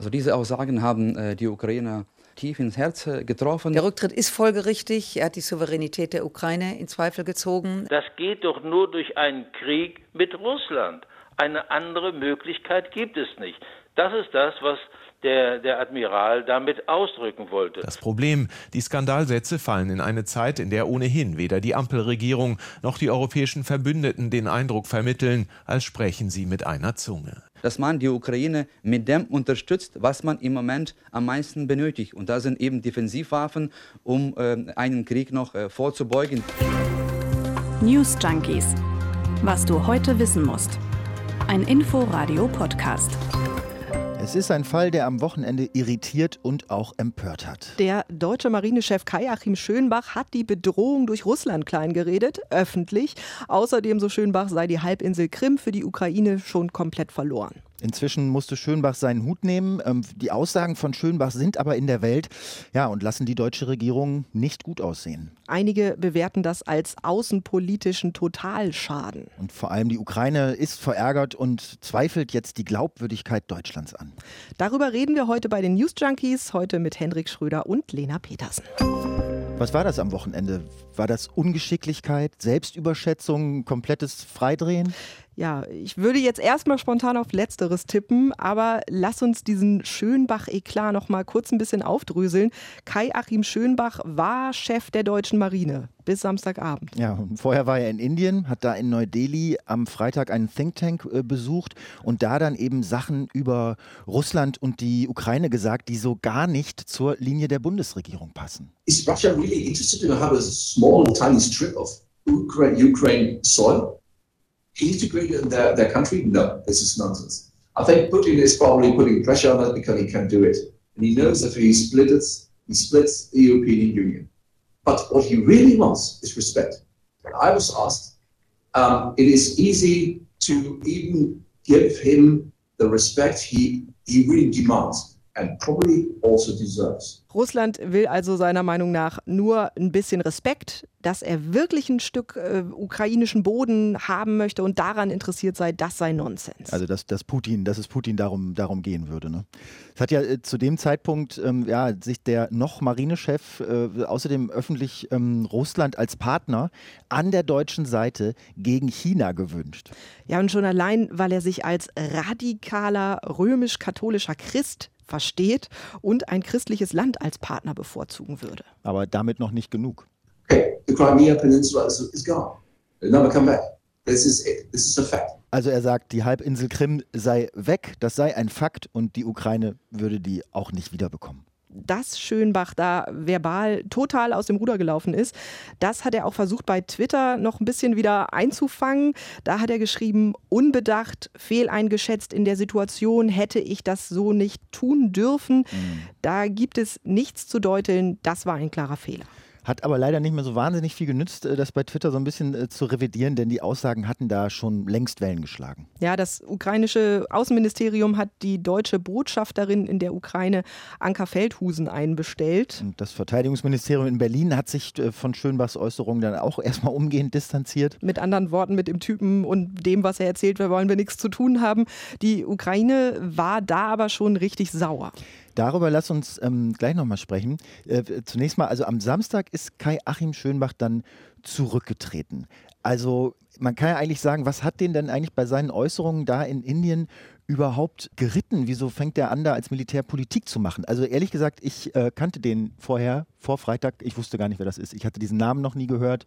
Also diese Aussagen haben äh, die Ukrainer tief ins Herz äh, getroffen. Der Rücktritt ist folgerichtig. Er hat die Souveränität der Ukraine in Zweifel gezogen. Das geht doch nur durch einen Krieg mit Russland. Eine andere Möglichkeit gibt es nicht. Das ist das, was der, der Admiral damit ausdrücken wollte. Das Problem, die Skandalsätze fallen in eine Zeit, in der ohnehin weder die Ampelregierung noch die europäischen Verbündeten den Eindruck vermitteln, als sprechen sie mit einer Zunge. Dass man die Ukraine mit dem unterstützt, was man im Moment am meisten benötigt. Und da sind eben Defensivwaffen, um äh, einen Krieg noch äh, vorzubeugen. News Junkies. Was du heute wissen musst. Ein Info-Radio-Podcast. Es ist ein Fall, der am Wochenende irritiert und auch empört hat. Der deutsche Marinechef Kai-Achim Schönbach hat die Bedrohung durch Russland kleingeredet, öffentlich. Außerdem, so Schönbach, sei die Halbinsel Krim für die Ukraine schon komplett verloren. Inzwischen musste Schönbach seinen Hut nehmen. Ähm, die Aussagen von Schönbach sind aber in der Welt ja, und lassen die deutsche Regierung nicht gut aussehen. Einige bewerten das als außenpolitischen Totalschaden. Und vor allem die Ukraine ist verärgert und zweifelt jetzt die Glaubwürdigkeit Deutschlands an. Darüber reden wir heute bei den News Junkies, heute mit Hendrik Schröder und Lena Petersen. Was war das am Wochenende? War das Ungeschicklichkeit, Selbstüberschätzung, komplettes Freidrehen? Ja, ich würde jetzt erstmal spontan auf Letzteres tippen, aber lass uns diesen Schönbach-Eklat noch mal kurz ein bisschen aufdröseln. Kai-Achim Schönbach war Chef der deutschen Marine bis Samstagabend. Ja, vorher war er in Indien, hat da in Neu-Delhi am Freitag einen Think Tank äh, besucht und da dann eben Sachen über Russland und die Ukraine gesagt, die so gar nicht zur Linie der Bundesregierung passen. Is Russia really interested to have a small tiny strip of Ukraine, Ukraine soil? Integrated their, their country? No, this is nonsense. I think Putin is probably putting pressure on us because he can do it. And he knows that if he splits, he splits the European Union. But what he really wants is respect. I was asked, um, it is easy to even give him the respect he, he really demands and probably also deserves. Russland will also seiner Meinung nach nur ein bisschen Respekt, dass er wirklich ein Stück äh, ukrainischen Boden haben möchte und daran interessiert sei, das sei Nonsens. Also dass, dass Putin, dass es Putin darum, darum gehen würde. Ne? Es hat ja äh, zu dem Zeitpunkt ähm, ja, sich der noch Marinechef äh, außerdem öffentlich ähm, Russland als Partner an der deutschen Seite gegen China gewünscht. Ja, und schon allein, weil er sich als radikaler römisch-katholischer Christ versteht und ein christliches Land als Partner bevorzugen würde. Aber damit noch nicht genug. Okay, the Crimea Peninsula is, is gone. It'll never come back. This is it. This is a fact. Also er sagt, die Halbinsel Krim sei weg, das sei ein Fakt und die Ukraine würde die auch nicht wiederbekommen dass Schönbach da verbal total aus dem Ruder gelaufen ist. Das hat er auch versucht bei Twitter noch ein bisschen wieder einzufangen. Da hat er geschrieben, unbedacht, fehleingeschätzt in der Situation, hätte ich das so nicht tun dürfen. Mhm. Da gibt es nichts zu deuteln, das war ein klarer Fehler. Hat aber leider nicht mehr so wahnsinnig viel genützt, äh, das bei Twitter so ein bisschen äh, zu revidieren, denn die Aussagen hatten da schon längst Wellen geschlagen. Ja, das ukrainische Außenministerium hat die deutsche Botschafterin in der Ukraine, Anka Feldhusen, einbestellt. Und das Verteidigungsministerium in Berlin hat sich äh, von Schönbachs Äußerungen dann auch erstmal umgehend distanziert. Mit anderen Worten, mit dem Typen und dem, was er erzählt, wir wollen wir nichts zu tun haben. Die Ukraine war da aber schon richtig sauer. Darüber lass uns ähm, gleich nochmal sprechen. Äh, zunächst mal, also am Samstag ist Kai Achim Schönbach dann zurückgetreten. Also man kann ja eigentlich sagen, was hat den denn eigentlich bei seinen Äußerungen da in Indien überhaupt geritten? Wieso fängt er an, da als Militär Politik zu machen? Also ehrlich gesagt, ich äh, kannte den vorher, vor Freitag. Ich wusste gar nicht, wer das ist. Ich hatte diesen Namen noch nie gehört.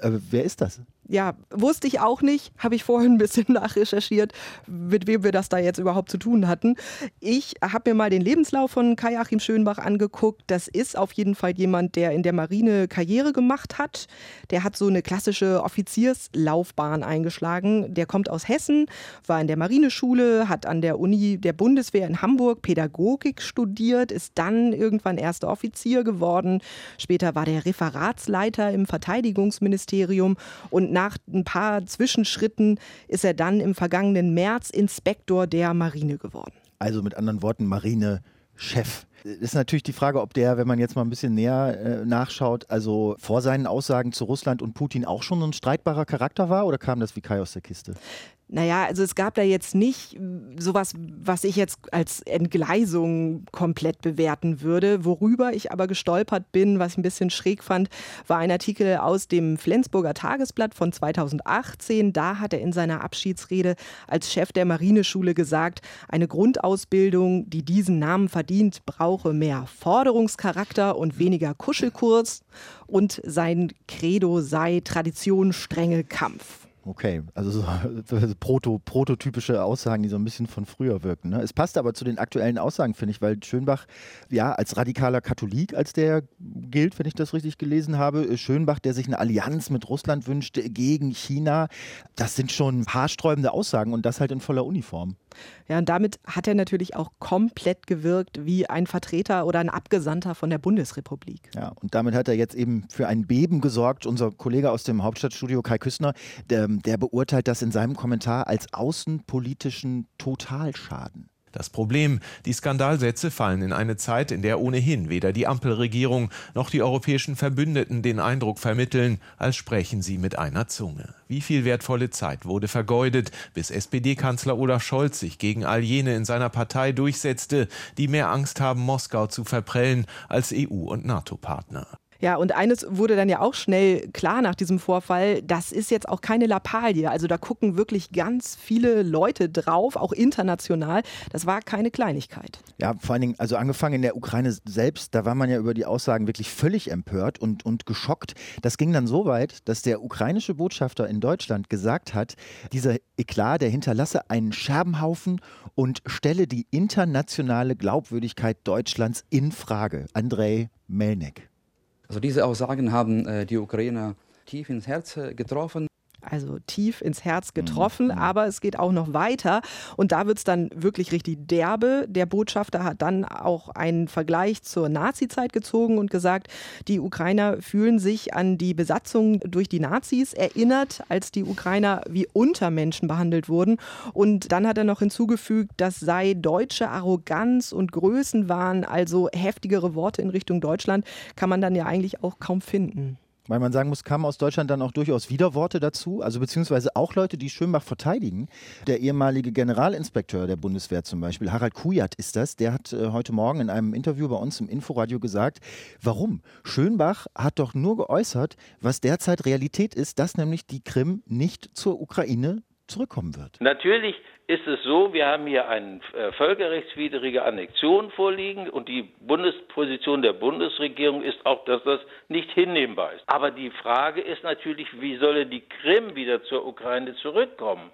Äh, wer ist das? ja, wusste ich auch nicht, habe ich vorhin ein bisschen nachrecherchiert, mit wem wir das da jetzt überhaupt zu tun hatten. Ich habe mir mal den Lebenslauf von Kai-Achim Schönbach angeguckt. Das ist auf jeden Fall jemand, der in der Marine Karriere gemacht hat. Der hat so eine klassische Offizierslaufbahn eingeschlagen. Der kommt aus Hessen, war in der Marineschule, hat an der Uni der Bundeswehr in Hamburg Pädagogik studiert, ist dann irgendwann erster Offizier geworden. Später war der Referatsleiter im Verteidigungsministerium und nach ein paar Zwischenschritten ist er dann im vergangenen März Inspektor der Marine geworden. Also mit anderen Worten Marinechef. Ist natürlich die Frage, ob der, wenn man jetzt mal ein bisschen näher äh, nachschaut, also vor seinen Aussagen zu Russland und Putin auch schon ein streitbarer Charakter war oder kam das wie Kai aus der Kiste? Naja, also es gab da jetzt nicht sowas, was ich jetzt als Entgleisung komplett bewerten würde. Worüber ich aber gestolpert bin, was ich ein bisschen schräg fand, war ein Artikel aus dem Flensburger Tagesblatt von 2018. Da hat er in seiner Abschiedsrede als Chef der Marineschule gesagt, eine Grundausbildung, die diesen Namen verdient, brauche mehr Forderungscharakter und weniger Kuschelkurs. Und sein Credo sei Tradition, Strenge, Kampf. Okay, also so, so proto, prototypische Aussagen, die so ein bisschen von früher wirken. Ne? Es passt aber zu den aktuellen Aussagen, finde ich, weil Schönbach ja als radikaler Katholik, als der gilt, wenn ich das richtig gelesen habe, Schönbach, der sich eine Allianz mit Russland wünscht gegen China, das sind schon haarsträubende Aussagen und das halt in voller Uniform. Ja, und damit hat er natürlich auch komplett gewirkt wie ein Vertreter oder ein Abgesandter von der Bundesrepublik. Ja, und damit hat er jetzt eben für ein Beben gesorgt. Unser Kollege aus dem Hauptstadtstudio Kai Küssner, der, der beurteilt das in seinem Kommentar als außenpolitischen Totalschaden. Das Problem, die Skandalsätze fallen in eine Zeit, in der ohnehin weder die Ampelregierung noch die europäischen Verbündeten den Eindruck vermitteln, als sprechen sie mit einer Zunge. Wie viel wertvolle Zeit wurde vergeudet, bis SPD-Kanzler Olaf Scholz sich gegen all jene in seiner Partei durchsetzte, die mehr Angst haben, Moskau zu verprellen als EU- und NATO-Partner. Ja, und eines wurde dann ja auch schnell klar nach diesem Vorfall, das ist jetzt auch keine Lappalie. Also da gucken wirklich ganz viele Leute drauf, auch international. Das war keine Kleinigkeit. Ja, vor allen Dingen, also angefangen in der Ukraine selbst, da war man ja über die Aussagen wirklich völlig empört und, und geschockt. Das ging dann so weit, dass der ukrainische Botschafter in Deutschland gesagt hat, dieser Eklat, der hinterlasse einen Scherbenhaufen und stelle die internationale Glaubwürdigkeit Deutschlands in Frage. Andrei Melnik. Also diese Aussagen haben äh, die Ukrainer tief ins Herz äh, getroffen also tief ins Herz getroffen, mhm. aber es geht auch noch weiter und da wird es dann wirklich richtig derbe. Der Botschafter hat dann auch einen Vergleich zur Nazi-Zeit gezogen und gesagt, die Ukrainer fühlen sich an die Besatzung durch die Nazis erinnert, als die Ukrainer wie Untermenschen behandelt wurden. Und dann hat er noch hinzugefügt, das sei deutsche Arroganz und Größenwahn, also heftigere Worte in Richtung Deutschland, kann man dann ja eigentlich auch kaum finden. Weil man sagen muss, kamen aus Deutschland dann auch durchaus Widerworte dazu, also beziehungsweise auch Leute, die Schönbach verteidigen. Der ehemalige Generalinspekteur der Bundeswehr zum Beispiel, Harald Kujat ist das, der hat äh, heute Morgen in einem Interview bei uns im Inforadio gesagt, warum? Schönbach hat doch nur geäußert, was derzeit Realität ist, dass nämlich die Krim nicht zur Ukraine zurückkommen wird. Natürlich ist es so, wir haben hier eine äh, völkerrechtswidrige Annexion vorliegen und die Bundesposition der Bundesregierung ist auch, dass das nicht hinnehmbar ist. Aber die Frage ist natürlich, wie solle die Krim wieder zur Ukraine zurückkommen?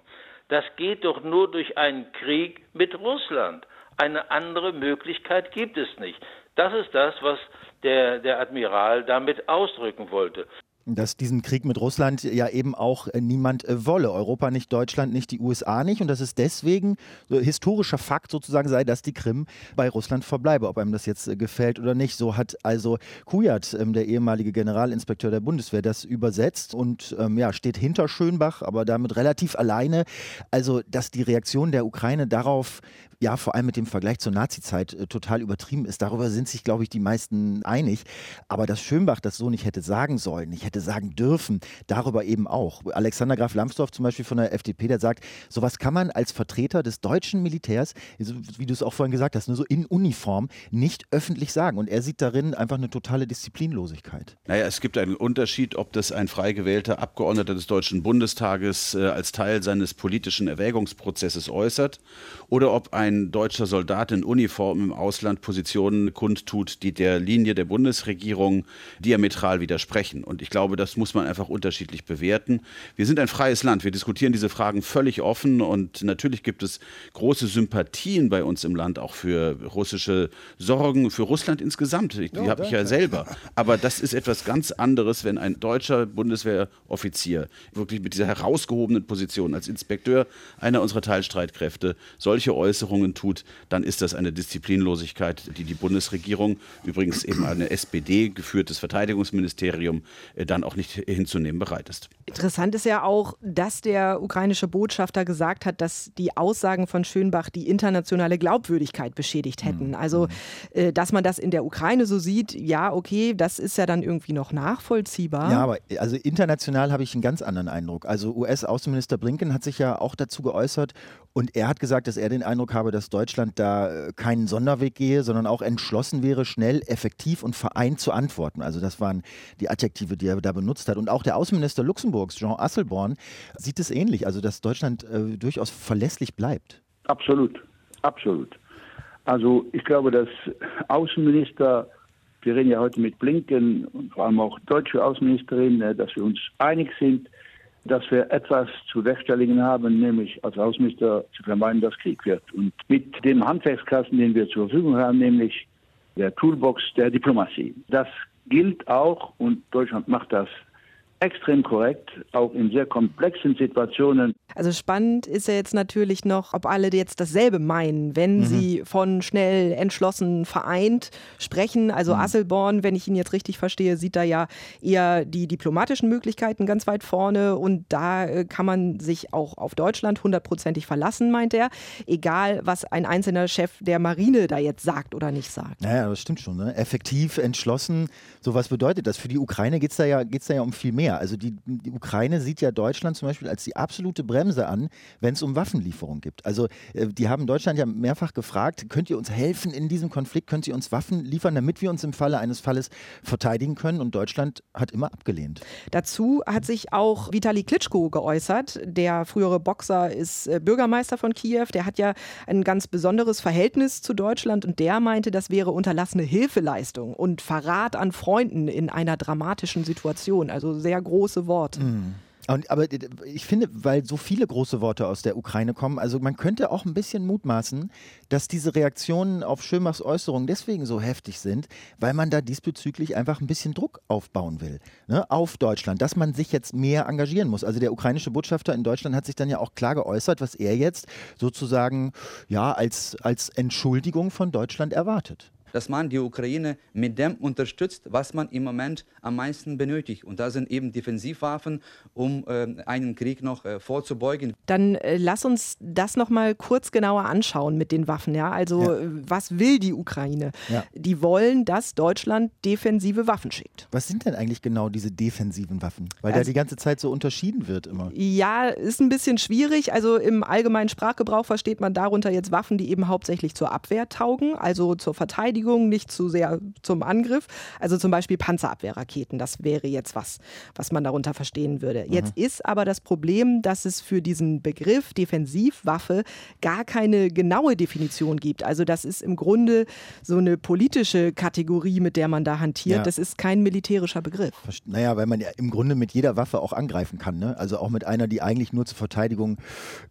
Das geht doch nur durch einen Krieg mit Russland. Eine andere Möglichkeit gibt es nicht. Das ist das, was der, der Admiral damit ausdrücken wollte dass diesen Krieg mit Russland ja eben auch äh, niemand äh, wolle. Europa nicht, Deutschland nicht, die USA nicht. Und dass es deswegen so historischer Fakt sozusagen sei, dass die Krim bei Russland verbleibe, ob einem das jetzt äh, gefällt oder nicht. So hat also Kujat, ähm, der ehemalige Generalinspekteur der Bundeswehr, das übersetzt und ähm, ja, steht hinter Schönbach, aber damit relativ alleine. Also, dass die Reaktion der Ukraine darauf ja vor allem mit dem Vergleich zur Nazizeit äh, total übertrieben ist. Darüber sind sich, glaube ich, die meisten einig. Aber dass Schönbach das so nicht hätte sagen sollen, nicht hätte sagen dürfen, darüber eben auch. Alexander Graf Lambsdorff zum Beispiel von der FDP, der sagt, sowas kann man als Vertreter des deutschen Militärs, wie du es auch vorhin gesagt hast, nur so in Uniform, nicht öffentlich sagen. Und er sieht darin einfach eine totale Disziplinlosigkeit. Naja, es gibt einen Unterschied, ob das ein frei gewählter Abgeordneter des Deutschen Bundestages äh, als Teil seines politischen Erwägungsprozesses äußert oder ob ein ein deutscher Soldat in Uniform im Ausland Positionen kundtut, die der Linie der Bundesregierung diametral widersprechen. Und ich glaube, das muss man einfach unterschiedlich bewerten. Wir sind ein freies Land. Wir diskutieren diese Fragen völlig offen und natürlich gibt es große Sympathien bei uns im Land auch für russische Sorgen, für Russland insgesamt. Die oh, habe ich ja selber. Aber das ist etwas ganz anderes, wenn ein deutscher Bundeswehroffizier wirklich mit dieser herausgehobenen Position als Inspekteur einer unserer Teilstreitkräfte solche Äußerungen Äußerungen tut, dann ist das eine Disziplinlosigkeit, die die Bundesregierung, übrigens eben eine SPD geführtes Verteidigungsministerium, äh, dann auch nicht hinzunehmen bereit ist. Interessant ist ja auch, dass der ukrainische Botschafter gesagt hat, dass die Aussagen von Schönbach die internationale Glaubwürdigkeit beschädigt hätten. Mhm. Also, äh, dass man das in der Ukraine so sieht, ja, okay, das ist ja dann irgendwie noch nachvollziehbar. Ja, aber also international habe ich einen ganz anderen Eindruck. Also US-Außenminister Blinken hat sich ja auch dazu geäußert und er hat gesagt, dass er den Eindruck habe, dass Deutschland da äh, keinen Sonderweg gehe, sondern auch entschlossen wäre, schnell, effektiv und vereint zu antworten. Also das waren die Adjektive, die er da benutzt hat. Und auch der Außenminister Luxemburgs, Jean Asselborn, sieht es ähnlich. Also dass Deutschland äh, durchaus verlässlich bleibt. Absolut, absolut. Also ich glaube, dass Außenminister, wir reden ja heute mit Blinken und vor allem auch deutsche Außenministerin, äh, dass wir uns einig sind, dass wir etwas zu bewerkstelligen haben, nämlich als Außenminister zu vermeiden, dass Krieg wird. Und mit dem Handwerkskasten, den wir zur Verfügung haben, nämlich der Toolbox der Diplomatie. Das gilt auch, und Deutschland macht das extrem korrekt, auch in sehr komplexen Situationen. Also spannend ist ja jetzt natürlich noch, ob alle jetzt dasselbe meinen, wenn mhm. sie von schnell, entschlossen, vereint sprechen. Also mhm. Asselborn, wenn ich ihn jetzt richtig verstehe, sieht da ja eher die diplomatischen Möglichkeiten ganz weit vorne und da äh, kann man sich auch auf Deutschland hundertprozentig verlassen, meint er. Egal, was ein einzelner Chef der Marine da jetzt sagt oder nicht sagt. Naja, das stimmt schon. Ne? Effektiv, entschlossen, so was bedeutet das? Für die Ukraine geht es da, ja, da ja um viel mehr mehr. Also die, die, Ukraine sieht ja Deutschland zum Beispiel als die absolute Bremse an, wenn es um Waffenlieferungen gibt. Also äh, die haben Deutschland ja mehrfach gefragt, könnt ihr uns helfen in diesem Konflikt, könnt ihr uns Waffen liefern, damit wir uns im Falle eines Falles verteidigen können? Und Deutschland hat immer abgelehnt. Dazu hat sich auch Vitali Klitschko geäußert. Der frühere Boxer ist äh, Bürgermeister von Kiew. Der hat ja ein ganz besonderes Verhältnis zu Deutschland und der meinte, das wäre unterlassene Hilfeleistung und Verrat an Freunden in einer dramatischen Situation. Also sehr große Worte. Mhm. Und, aber ich finde, weil so viele große Worte aus der Ukraine kommen, also man könnte auch ein bisschen mutmaßen, dass diese Reaktionen auf Schönmachs Äußerungen deswegen so heftig sind, weil man da diesbezüglich einfach ein bisschen Druck aufbauen will ne, auf Deutschland, dass man sich jetzt mehr engagieren muss. Also der ukrainische Botschafter in Deutschland hat sich dann ja auch klar geäußert, was er jetzt sozusagen ja als, als Entschuldigung von Deutschland erwartet dass man die Ukraine mit dem unterstützt, was man im Moment am meisten benötigt. Und da sind eben Defensivwaffen, um äh, einen Krieg noch äh, vorzubeugen. Dann äh, lass uns das noch mal kurz genauer anschauen mit den Waffen. Ja? Also ja. was will die Ukraine? Ja. Die wollen, dass Deutschland defensive Waffen schickt. Was sind denn eigentlich genau diese defensiven Waffen? Weil also, da die ganze Zeit so unterschieden wird immer. Ja, ist ein bisschen schwierig. Also im allgemeinen Sprachgebrauch versteht man darunter jetzt Waffen, die eben hauptsächlich zur Abwehr taugen, also zur Verteidigung Verteidigung, nicht zu sehr zum Angriff. Also zum Beispiel Panzerabwehrraketen, das wäre jetzt was, was man darunter verstehen würde. Mhm. Jetzt ist aber das Problem, dass es für diesen Begriff Defensivwaffe gar keine genaue Definition gibt. Also das ist im Grunde so eine politische Kategorie, mit der man da hantiert. Ja. Das ist kein militärischer Begriff. Naja, weil man ja im Grunde mit jeder Waffe auch angreifen kann. Ne? Also auch mit einer, die eigentlich nur zur Verteidigung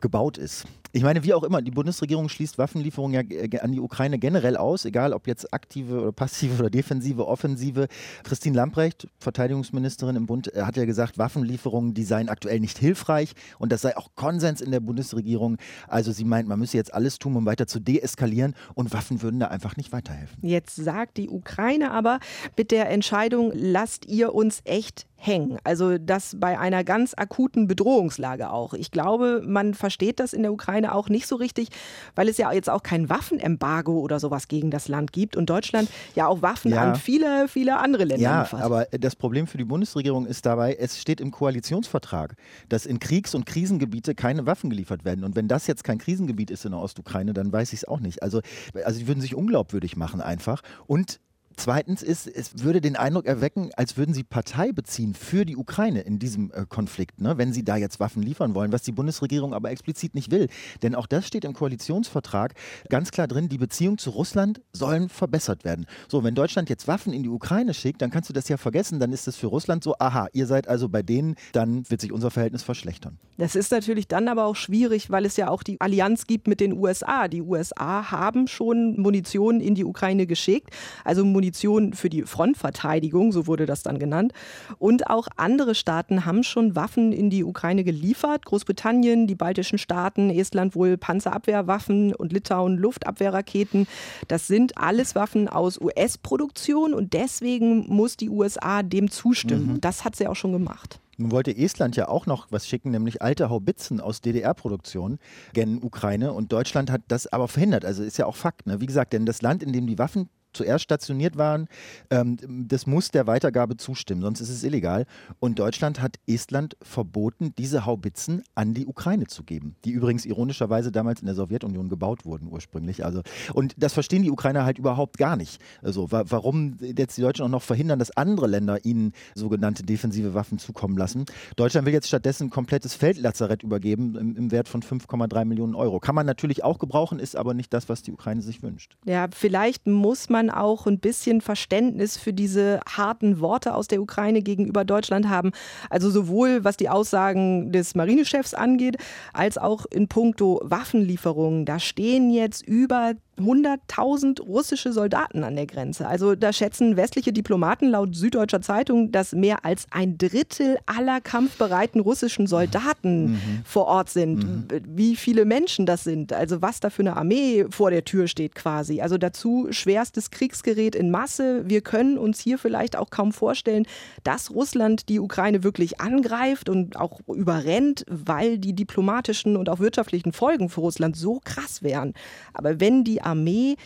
gebaut ist. Ich meine, wie auch immer, die Bundesregierung schließt Waffenlieferungen ja an die Ukraine generell aus, egal ob jetzt aktive oder passive oder defensive, offensive. Christine Lamprecht, Verteidigungsministerin im Bund, äh, hat ja gesagt, Waffenlieferungen, die seien aktuell nicht hilfreich und das sei auch Konsens in der Bundesregierung. Also sie meint, man müsse jetzt alles tun, um weiter zu deeskalieren und Waffen würden da einfach nicht weiterhelfen. Jetzt sagt die Ukraine aber mit der Entscheidung, lasst ihr uns echt hängen. Also das bei einer ganz akuten Bedrohungslage auch. Ich glaube, man versteht das in der Ukraine auch nicht so richtig, weil es ja jetzt auch kein Waffenembargo oder sowas gegen das Land gibt und Deutschland ja auch Waffen ja. an viele, viele andere Länder ja, liefert. aber das Problem für die Bundesregierung ist dabei, es steht im Koalitionsvertrag, dass in Kriegs- und Krisengebiete keine Waffen geliefert werden. Und wenn das jetzt kein Krisengebiet ist in der Ostukraine, dann weiß ich es auch nicht. Also, also die würden sich unglaubwürdig machen einfach. Und Zweitens ist, es würde den Eindruck erwecken, als würden sie Partei beziehen für die Ukraine in diesem äh, Konflikt, ne? wenn sie da jetzt Waffen liefern wollen, was die Bundesregierung aber explizit nicht will. Denn auch das steht im Koalitionsvertrag ganz klar drin, die Beziehungen zu Russland sollen verbessert werden. So, wenn Deutschland jetzt Waffen in die Ukraine schickt, dann kannst du das ja vergessen, dann ist es für Russland so, aha, ihr seid also bei denen, dann wird sich unser Verhältnis verschlechtern. Das ist natürlich dann aber auch schwierig, weil es ja auch die Allianz gibt mit den USA. Die USA haben schon Munition in die Ukraine geschickt, also Munition Munition für die Frontverteidigung, so wurde das dann genannt. Und auch andere Staaten haben schon Waffen in die Ukraine geliefert. Großbritannien, die baltischen Staaten, Estland wohl Panzerabwehrwaffen und Litauen Luftabwehrraketen. Das sind alles Waffen aus US-Produktion und deswegen muss die USA dem zustimmen. Mhm. Das hat sie auch schon gemacht. Nun wollte Estland ja auch noch was schicken, nämlich alte Haubitzen aus DDR-Produktion gen Ukraine. Und Deutschland hat das aber verhindert. Also ist ja auch Fakt. Ne? Wie gesagt, denn das Land, in dem die Waffen zuerst stationiert waren, ähm, das muss der Weitergabe zustimmen, sonst ist es illegal. Und Deutschland hat Estland verboten, diese Haubitzen an die Ukraine zu geben, die übrigens ironischerweise damals in der Sowjetunion gebaut wurden ursprünglich. Also und das verstehen die Ukrainer halt überhaupt gar nicht. Also wa warum jetzt die Deutschen auch noch verhindern, dass andere Länder ihnen sogenannte defensive Waffen zukommen lassen. Deutschland will jetzt stattdessen ein komplettes Feldlazarett übergeben im, im Wert von 5,3 Millionen Euro. Kann man natürlich auch gebrauchen, ist aber nicht das, was die Ukraine sich wünscht. Ja, vielleicht muss man man auch ein bisschen Verständnis für diese harten Worte aus der Ukraine gegenüber Deutschland haben. Also sowohl was die Aussagen des Marinechefs angeht, als auch in puncto Waffenlieferungen. Da stehen jetzt über 100.000 russische Soldaten an der Grenze. Also da schätzen westliche Diplomaten laut Süddeutscher Zeitung, dass mehr als ein Drittel aller kampfbereiten russischen Soldaten mhm. vor Ort sind. Mhm. Wie viele Menschen das sind, also was da für eine Armee vor der Tür steht quasi. Also dazu schwerstes Kriegsgerät in Masse. Wir können uns hier vielleicht auch kaum vorstellen, dass Russland die Ukraine wirklich angreift und auch überrennt, weil die diplomatischen und auch wirtschaftlichen Folgen für Russland so krass wären. Aber wenn die Armee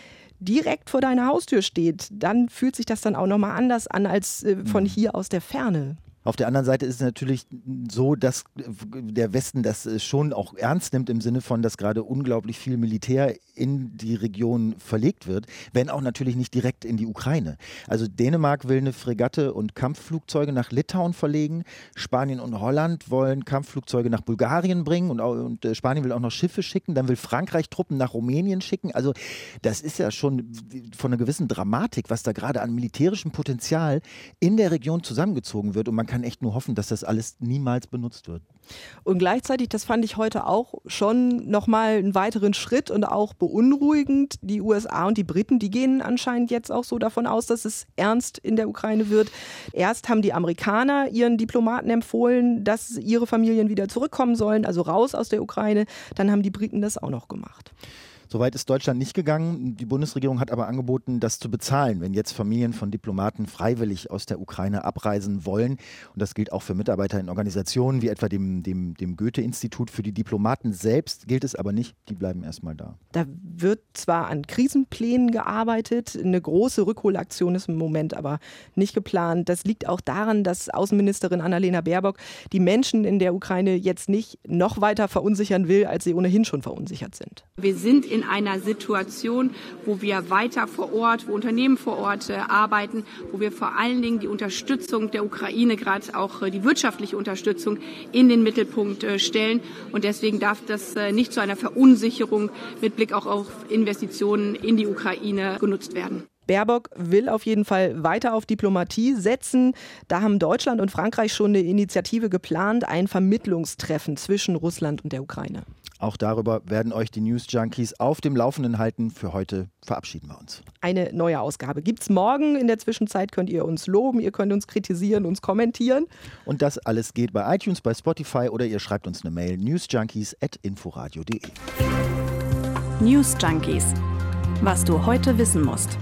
direkt vor deiner Haustür steht, dann fühlt sich das dann auch nochmal anders an als äh, von mhm. hier aus der Ferne. Auf der anderen Seite ist es natürlich so, dass der Westen das schon auch ernst nimmt im Sinne von, dass gerade unglaublich viel Militär in die Region verlegt wird, wenn auch natürlich nicht direkt in die Ukraine. Also Dänemark will eine Fregatte und Kampfflugzeuge nach Litauen verlegen, Spanien und Holland wollen Kampfflugzeuge nach Bulgarien bringen und, und äh, Spanien will auch noch Schiffe schicken, dann will Frankreich Truppen nach Rumänien schicken. Also das ist ja schon von einer gewissen Dramatik, was da gerade an militärischem Potenzial in der Region zusammengezogen wird und man kann echt nur hoffen, dass das alles niemals benutzt wird. Und gleichzeitig, das fand ich heute auch schon nochmal einen weiteren Schritt und auch beunruhigend. Die USA und die Briten, die gehen anscheinend jetzt auch so davon aus, dass es ernst in der Ukraine wird. Erst haben die Amerikaner ihren Diplomaten empfohlen, dass ihre Familien wieder zurückkommen sollen, also raus aus der Ukraine. Dann haben die Briten das auch noch gemacht. Soweit ist Deutschland nicht gegangen. Die Bundesregierung hat aber angeboten, das zu bezahlen, wenn jetzt Familien von Diplomaten freiwillig aus der Ukraine abreisen wollen. Und das gilt auch für Mitarbeiter in Organisationen wie etwa dem, dem, dem Goethe-Institut. Für die Diplomaten selbst gilt es aber nicht. Die bleiben erstmal da. Da wird zwar an Krisenplänen gearbeitet. Eine große Rückholaktion ist im Moment aber nicht geplant. Das liegt auch daran, dass Außenministerin Annalena Baerbock die Menschen in der Ukraine jetzt nicht noch weiter verunsichern will, als sie ohnehin schon verunsichert sind. Wir sind in einer Situation, wo wir weiter vor Ort, wo Unternehmen vor Ort äh, arbeiten, wo wir vor allen Dingen die Unterstützung der Ukraine, gerade auch äh, die wirtschaftliche Unterstützung in den Mittelpunkt äh, stellen. Und deswegen darf das nicht zu einer Verunsicherung mit Blick auch auf Investitionen in die Ukraine genutzt werden. Baerbock will auf jeden Fall weiter auf Diplomatie setzen. Da haben Deutschland und Frankreich schon eine Initiative geplant, ein Vermittlungstreffen zwischen Russland und der Ukraine. Auch darüber werden euch die News Junkies auf dem Laufenden halten. Für heute verabschieden wir uns. Eine neue Ausgabe gibt es morgen. In der Zwischenzeit könnt ihr uns loben, ihr könnt uns kritisieren, uns kommentieren. Und das alles geht bei iTunes, bei Spotify oder ihr schreibt uns eine Mail newsjunkies.inforadio.de. News Junkies. Was du heute wissen musst.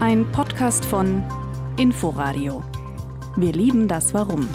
Ein Podcast von Inforadio. Wir lieben das Warum.